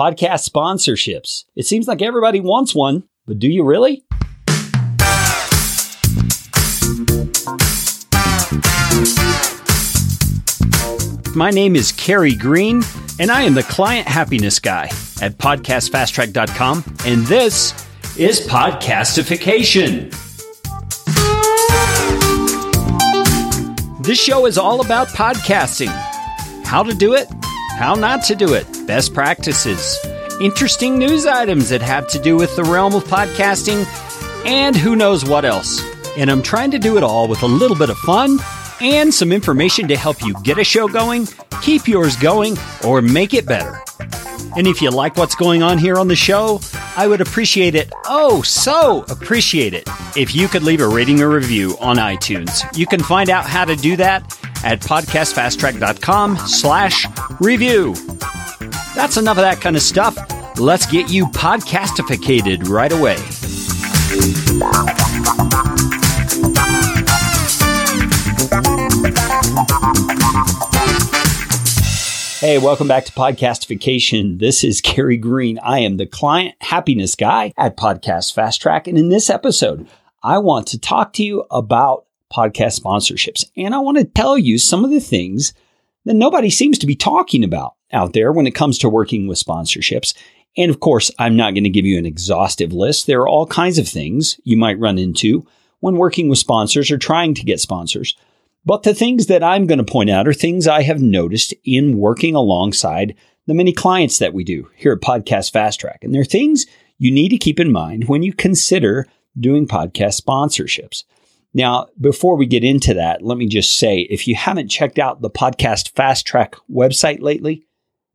podcast sponsorships. It seems like everybody wants one, but do you really? My name is Carey Green, and I am the client happiness guy at podcastfasttrack.com, and this is Podcastification. This show is all about podcasting how to do it, how not to do it, best practices, interesting news items that have to do with the realm of podcasting, and who knows what else. And I'm trying to do it all with a little bit of fun and some information to help you get a show going, keep yours going, or make it better. And if you like what's going on here on the show, I would appreciate it, oh, so appreciate it, if you could leave a rating or review on iTunes. You can find out how to do that at podcastfasttrack.com slash review. That's enough of that kind of stuff. Let's get you podcastificated right away. Hey, welcome back to Podcastification. This is Carey Green. I am the client happiness guy at Podcast Fast Track. And in this episode, I want to talk to you about podcast sponsorships. And I want to tell you some of the things that nobody seems to be talking about out there when it comes to working with sponsorships. And of course, I'm not going to give you an exhaustive list. There are all kinds of things you might run into when working with sponsors or trying to get sponsors. But the things that I'm going to point out are things I have noticed in working alongside the many clients that we do here at Podcast Fast Track. And they're things you need to keep in mind when you consider doing podcast sponsorships. Now, before we get into that, let me just say if you haven't checked out the Podcast Fast Track website lately,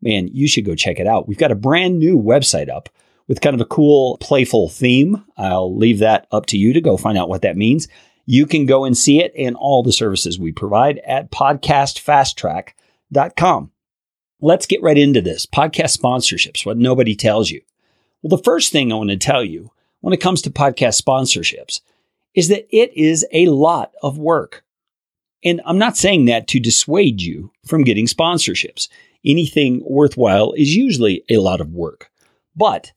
man, you should go check it out. We've got a brand new website up with kind of a cool, playful theme. I'll leave that up to you to go find out what that means. You can go and see it and all the services we provide at podcastfasttrack.com. Let's get right into this podcast sponsorships, what nobody tells you. Well, the first thing I want to tell you when it comes to podcast sponsorships is that it is a lot of work. And I'm not saying that to dissuade you from getting sponsorships. Anything worthwhile is usually a lot of work. But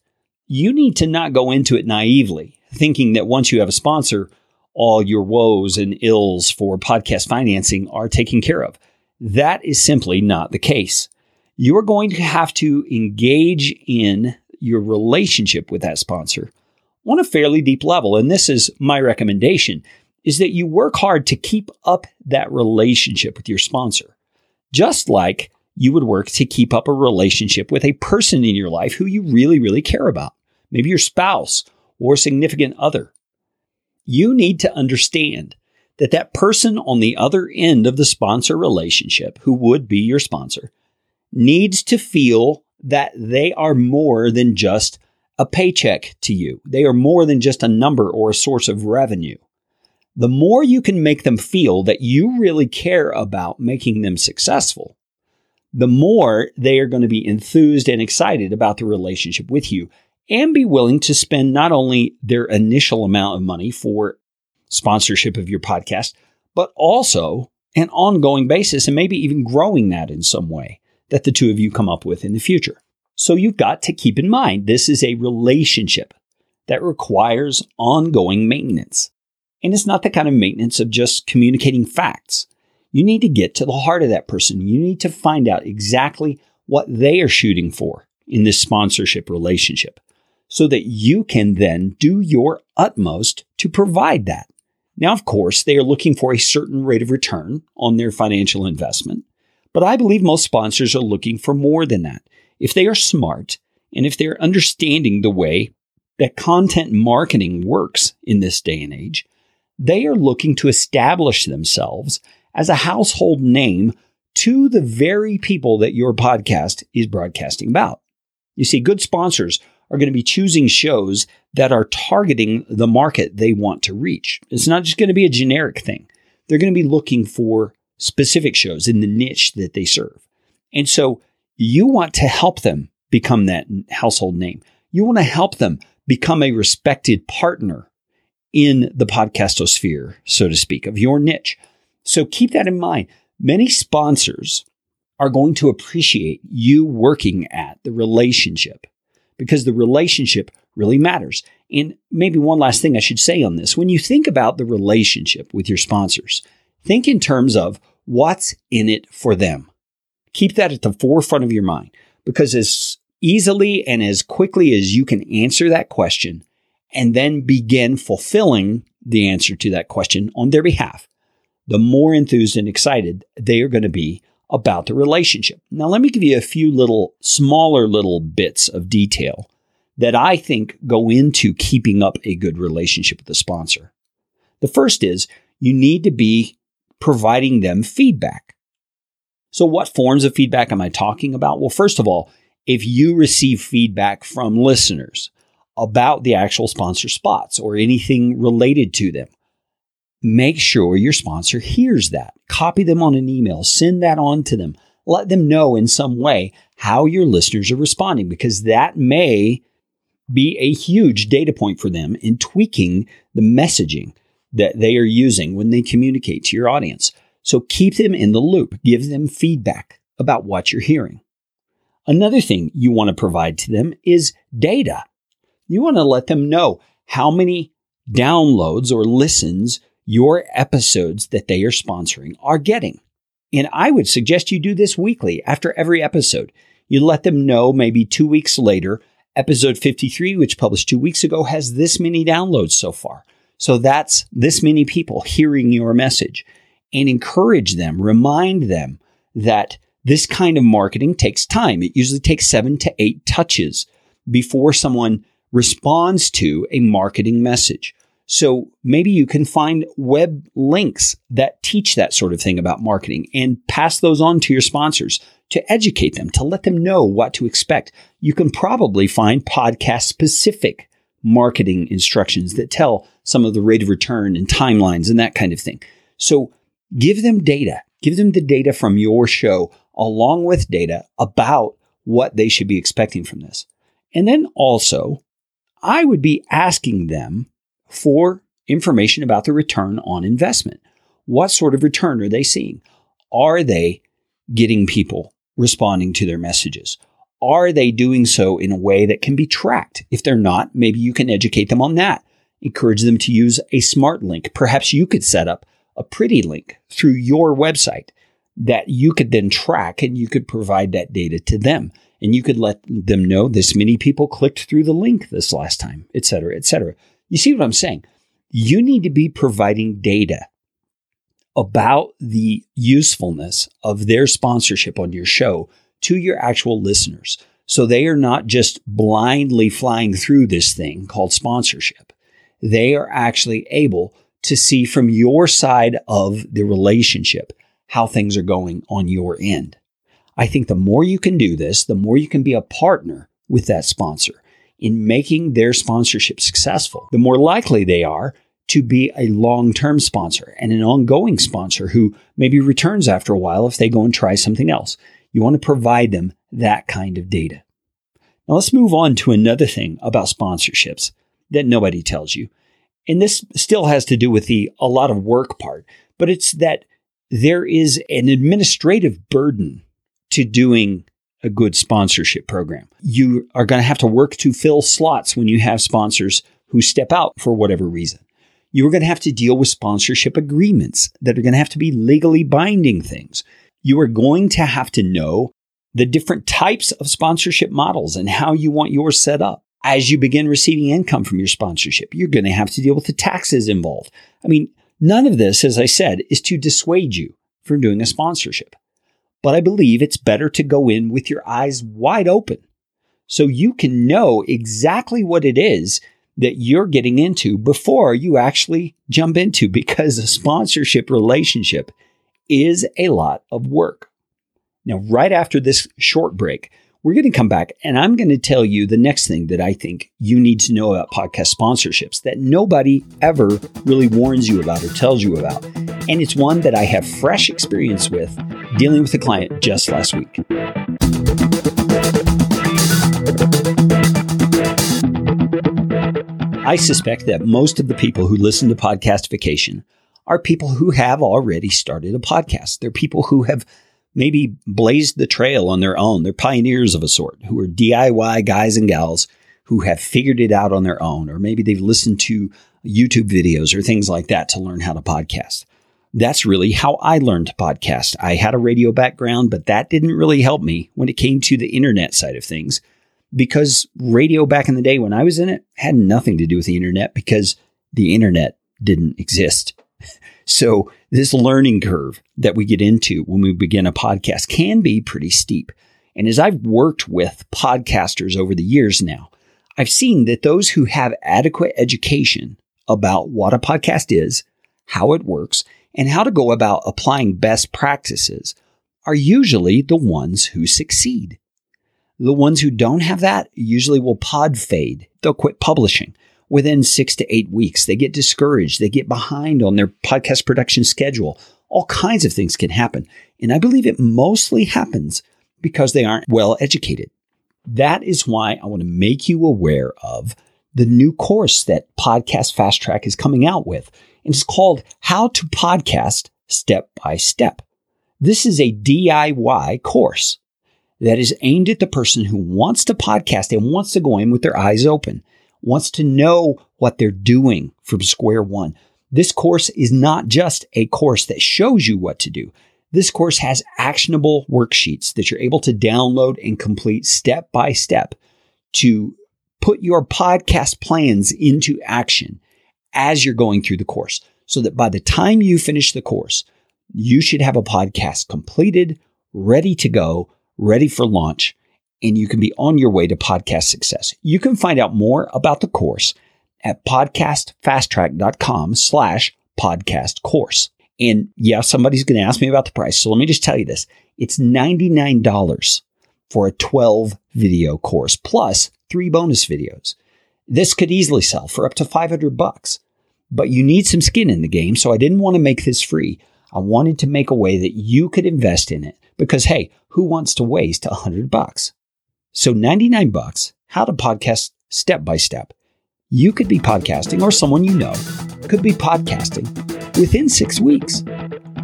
you need to not go into it naively, thinking that once you have a sponsor, all your woes and ills for podcast financing are taken care of. That is simply not the case. You are going to have to engage in your relationship with that sponsor on a fairly deep level. And this is my recommendation is that you work hard to keep up that relationship with your sponsor. Just like you would work to keep up a relationship with a person in your life who you really, really care about. Maybe your spouse or significant other you need to understand that that person on the other end of the sponsor relationship, who would be your sponsor, needs to feel that they are more than just a paycheck to you. They are more than just a number or a source of revenue. The more you can make them feel that you really care about making them successful, the more they are going to be enthused and excited about the relationship with you and be willing to spend not only their initial amount of money for sponsorship of your podcast, but also an ongoing basis and maybe even growing that in some way that the two of you come up with in the future. So you've got to keep in mind this is a relationship that requires ongoing maintenance. And it's not the kind of maintenance of just communicating facts. You need to get to the heart of that person. You need to find out exactly what they are shooting for in this sponsorship relationship so that you can then do your utmost to provide that. Now, of course, they are looking for a certain rate of return on their financial investment, but I believe most sponsors are looking for more than that. If they are smart and if they're understanding the way that content marketing works in this day and age, they are looking to establish themselves as a household name to the very people that your podcast is broadcasting about. You see, good sponsors are going to be choosing shows that are targeting the market they want to reach. It's not just going to be a generic thing. They're going to be looking for specific shows in the niche that they serve. And so you want to help them become that household name. You want to help them become a respected partner in the podcastosphere, so to speak, of your niche. So keep that in mind. Many sponsors are going to appreciate you working at the relationship because the relationship really matters. And maybe one last thing I should say on this when you think about the relationship with your sponsors, think in terms of what's in it for them. Keep that at the forefront of your mind because as easily and as quickly as you can answer that question and then begin fulfilling the answer to that question on their behalf, the more enthused and excited they are going to be about the relationship. Now, let me give you a few little smaller little bits of detail that I think go into keeping up a good relationship with the sponsor. The first is you need to be providing them feedback. So, what forms of feedback am I talking about? Well, first of all, if you receive feedback from listeners about the actual sponsor spots or anything related to them, make sure your sponsor hears that. Copy them on an email, send that on to them. Let them know in some way how your listeners are responding because that may be a huge data point for them in tweaking the messaging that they are using when they communicate to your audience. So keep them in the loop, give them feedback about what you're hearing. Another thing you want to provide to them is data. You want to let them know how many downloads or listens your episodes that they are sponsoring are getting. And I would suggest you do this weekly after every episode. You let them know maybe two weeks later, episode 53, which published two weeks ago, has this many downloads so far. So that's this many people hearing your message and encourage them, remind them that this kind of marketing takes time. It usually takes seven to eight touches before someone responds to a marketing message. So maybe you can find web links that teach that sort of thing about marketing and pass those on to your sponsors to educate them, to let them know what to expect. You can probably find podcast specific marketing instructions that tell some of the rate of return and timelines and that kind of thing. So give them data, give them the data from your show along with data about what they should be expecting from this. And then also, I would be asking them for information about the return on investment. What sort of return are they seeing? Are they getting people responding to their messages? Are they doing so in a way that can be tracked? If they're not, maybe you can educate them on that. Encourage them to use a smart link. Perhaps you could set up a pretty link through your website that you could then track and you could provide that data to them. And you could let them know this many people clicked through the link this last time, et cetera, et cetera. You see what I'm saying? You need to be providing data about the usefulness of their sponsorship on your show to your actual listeners. So they are not just blindly flying through this thing called sponsorship. They are actually able to see from your side of the relationship how things are going on your end. I think the more you can do this, the more you can be a partner with that sponsor in making their sponsorship successful, the more likely they are to be a long term sponsor and an ongoing sponsor who maybe returns after a while if they go and try something else. You want to provide them that kind of data. Now let's move on to another thing about sponsorships that nobody tells you. And this still has to do with the a lot of work part, but it's that there is an administrative burden to doing a good sponsorship program. You are going to have to work to fill slots when you have sponsors who step out for whatever reason. You are going to have to deal with sponsorship agreements that are going to have to be legally binding things. You are going to have to know the different types of sponsorship models and how you want yours set up. As you begin receiving income from your sponsorship, you're going to have to deal with the taxes involved. I mean, none of this, as I said, is to dissuade you from doing a sponsorship but I believe it's better to go in with your eyes wide open so you can know exactly what it is that you're getting into before you actually jump into because a sponsorship relationship is a lot of work. Now, right after this short break, we're going to come back and I'm going to tell you the next thing that I think you need to know about podcast sponsorships that nobody ever really warns you about or tells you about. And it's one that I have fresh experience with dealing with a client just last week. I suspect that most of the people who listen to Podcastification are people who have already started a podcast. They're people who have maybe blazed the trail on their own. They're pioneers of a sort who are DIY guys and gals who have figured it out on their own, or maybe they've listened to YouTube videos or things like that to learn how to podcast. That's really how I learned to podcast. I had a radio background, but that didn't really help me when it came to the internet side of things because radio back in the day when I was in it had nothing to do with the internet because the internet didn't exist. So this learning curve that we get into when we begin a podcast can be pretty steep. And as I've worked with podcasters over the years now, I've seen that those who have adequate education about what a podcast is, how it works, and how to go about applying best practices are usually the ones who succeed. The ones who don't have that usually will pod fade. They'll quit publishing within six to eight weeks. They get discouraged. They get behind on their podcast production schedule. All kinds of things can happen. And I believe it mostly happens because they aren't well educated. That is why I want to make you aware of the new course that Podcast Fast Track is coming out with. And it's called How to Podcast Step by Step. This is a DIY course that is aimed at the person who wants to podcast and wants to go in with their eyes open, wants to know what they're doing from square one. This course is not just a course that shows you what to do. This course has actionable worksheets that you're able to download and complete step by step to put your podcast plans into action as you're going through the course so that by the time you finish the course, you should have a podcast completed, ready to go, ready for launch, and you can be on your way to podcast success. You can find out more about the course at podcastfasttrack.com slash podcast course. And yeah, somebody's going to ask me about the price. So let me just tell you this. It's $99 for a 12 video course plus three bonus videos. This could easily sell for up to 500 bucks, but you need some skin in the game. So I didn't want to make this free. I wanted to make a way that you could invest in it because hey, who wants to waste a hundred bucks? So 99 bucks, how to podcast step by step. You could be podcasting or someone you know could be podcasting within six weeks.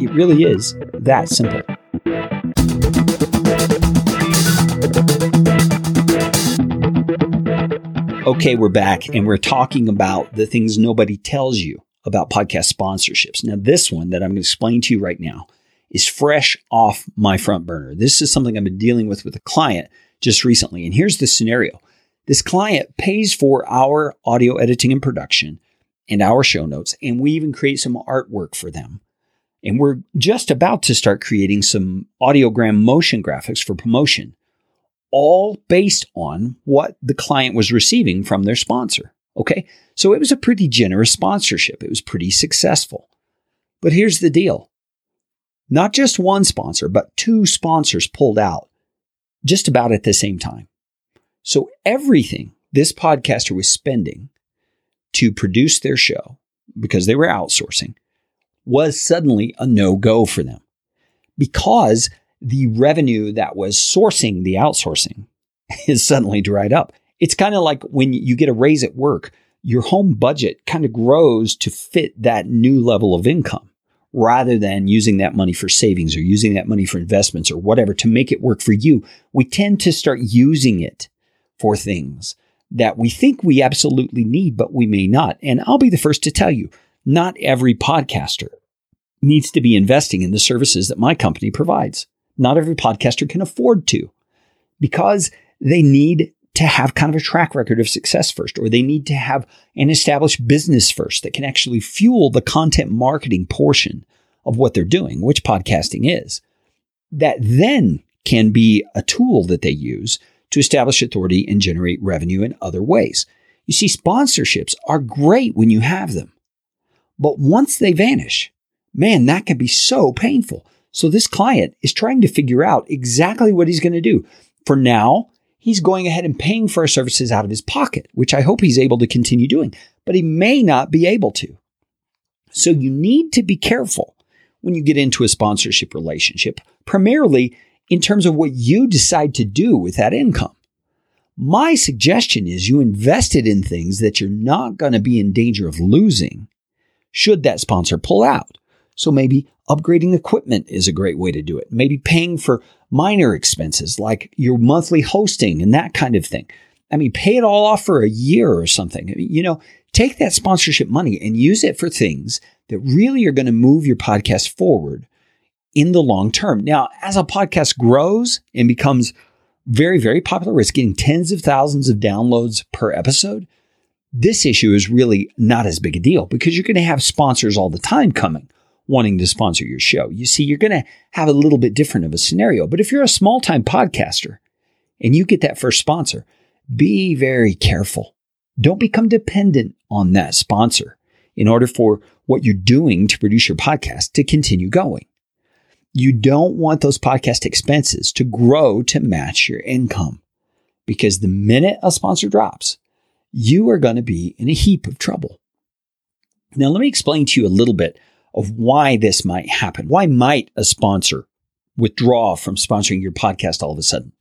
It really is that simple. Okay, we're back and we're talking about the things nobody tells you about podcast sponsorships. Now, this one that I'm going to explain to you right now is fresh off my front burner. This is something I've been dealing with with a client just recently. And here's the scenario this client pays for our audio editing and production and our show notes, and we even create some artwork for them. And we're just about to start creating some audiogram motion graphics for promotion, all based on what the client was receiving from their sponsor. Okay. So it was a pretty generous sponsorship. It was pretty successful. But here's the deal not just one sponsor, but two sponsors pulled out just about at the same time. So everything this podcaster was spending to produce their show because they were outsourcing was suddenly a no go for them because the revenue that was sourcing the outsourcing is suddenly dried up. It's kind of like when you get a raise at work, your home budget kind of grows to fit that new level of income rather than using that money for savings or using that money for investments or whatever to make it work for you. We tend to start using it for things that we think we absolutely need, but we may not. And I'll be the first to tell you, not every podcaster needs to be investing in the services that my company provides. Not every podcaster can afford to because they need to have kind of a track record of success first, or they need to have an established business first that can actually fuel the content marketing portion of what they're doing, which podcasting is. That then can be a tool that they use to establish authority and generate revenue in other ways. You see, sponsorships are great when you have them, but once they vanish, man, that can be so painful. So this client is trying to figure out exactly what he's going to do. For now, he's going ahead and paying for our services out of his pocket, which I hope he's able to continue doing, but he may not be able to. So you need to be careful when you get into a sponsorship relationship, primarily in terms of what you decide to do with that income. My suggestion is you invest it in things that you're not going to be in danger of losing should that sponsor pull out. So maybe upgrading equipment is a great way to do it. Maybe paying for minor expenses like your monthly hosting and that kind of thing. I mean, pay it all off for a year or something. you know, take that sponsorship money and use it for things that really are going to move your podcast forward in the long term. Now, as a podcast grows and becomes very, very popular, it's getting tens of thousands of downloads per episode. This issue is really not as big a deal because you're going to have sponsors all the time coming wanting to sponsor your show. You see, you're going to have a little bit different of a scenario. But if you're a small time podcaster and you get that first sponsor, be very careful. Don't become dependent on that sponsor in order for what you're doing to produce your podcast to continue going. You don't want those podcast expenses to grow to match your income because the minute a sponsor drops, you are going to be in a heap of trouble. Now, let me explain to you a little bit of why this might happen. Why might a sponsor withdraw from sponsoring your podcast all of a sudden?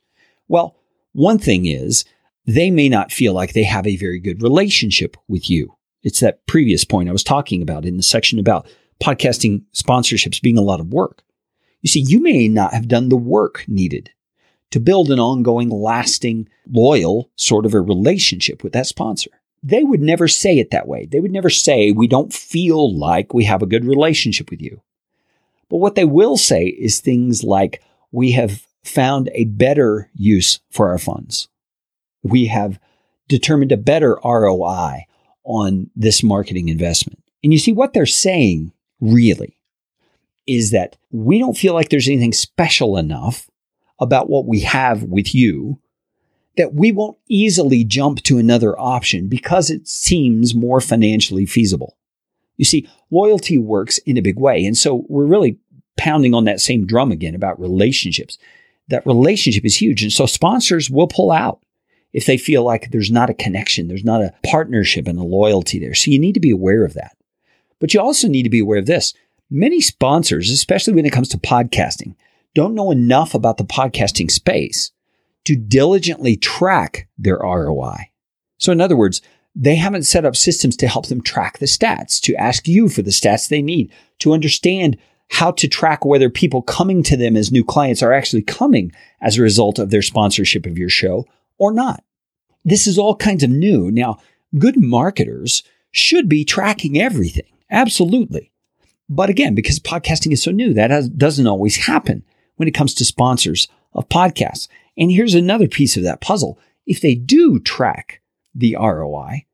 Well, one thing is they may not feel like they have a very good relationship with you. It's that previous point I was talking about in the section about podcasting sponsorships being a lot of work. You see, you may not have done the work needed to build an ongoing, lasting, loyal sort of a relationship with that sponsor they would never say it that way. They would never say, we don't feel like we have a good relationship with you. But what they will say is things like, we have found a better use for our funds. We have determined a better ROI on this marketing investment. And you see, what they're saying really is that we don't feel like there's anything special enough about what we have with you that we won't easily jump to another option because it seems more financially feasible. You see, loyalty works in a big way. And so we're really pounding on that same drum again about relationships. That relationship is huge. And so sponsors will pull out if they feel like there's not a connection, there's not a partnership and a loyalty there. So you need to be aware of that. But you also need to be aware of this. Many sponsors, especially when it comes to podcasting, don't know enough about the podcasting space to diligently track their ROI. So, in other words, they haven't set up systems to help them track the stats, to ask you for the stats they need, to understand how to track whether people coming to them as new clients are actually coming as a result of their sponsorship of your show or not. This is all kinds of new. Now, good marketers should be tracking everything. Absolutely. But again, because podcasting is so new, that has, doesn't always happen when it comes to sponsors of podcasts. And here's another piece of that puzzle. If they do track the ROI,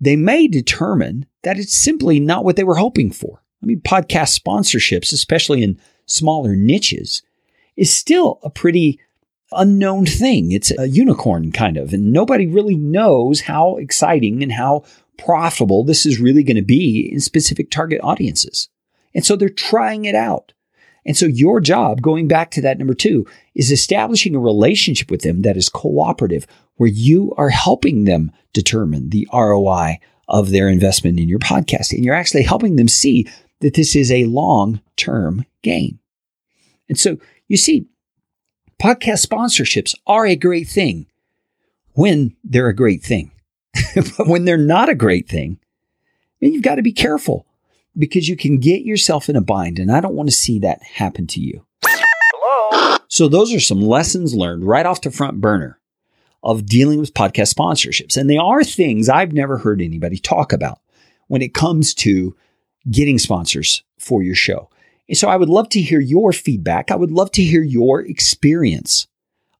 they may determine that it's simply not what they were hoping for. I mean, podcast sponsorships, especially in smaller niches, is still a pretty unknown thing. It's a unicorn kind of, and nobody really knows how exciting and how profitable this is really going to be in specific target audiences. And so they're trying it out. And so your job, going back to that number two, is establishing a relationship with them that is cooperative, where you are helping them determine the ROI of their investment in your podcast. And you're actually helping them see that this is a long term gain. And so you see, podcast sponsorships are a great thing when they're a great thing. but when they're not a great thing, you've got to be careful because you can get yourself in a bind. And I don't want to see that happen to you. Hello. So, those are some lessons learned right off the front burner of dealing with podcast sponsorships. And they are things I've never heard anybody talk about when it comes to getting sponsors for your show. And so I would love to hear your feedback. I would love to hear your experience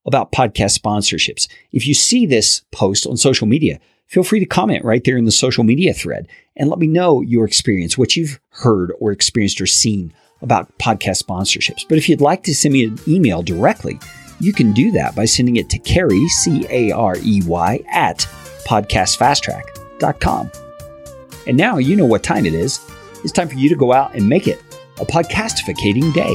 about podcast sponsorships. If you see this post on social media, feel free to comment right there in the social media thread and let me know your experience, what you've heard or experienced or seen about podcast sponsorships. But if you'd like to send me an email directly, you can do that by sending it to Carey, C A R E Y, at podcastfasttrack.com. And now you know what time it is. It's time for you to go out and make it a podcastificating day.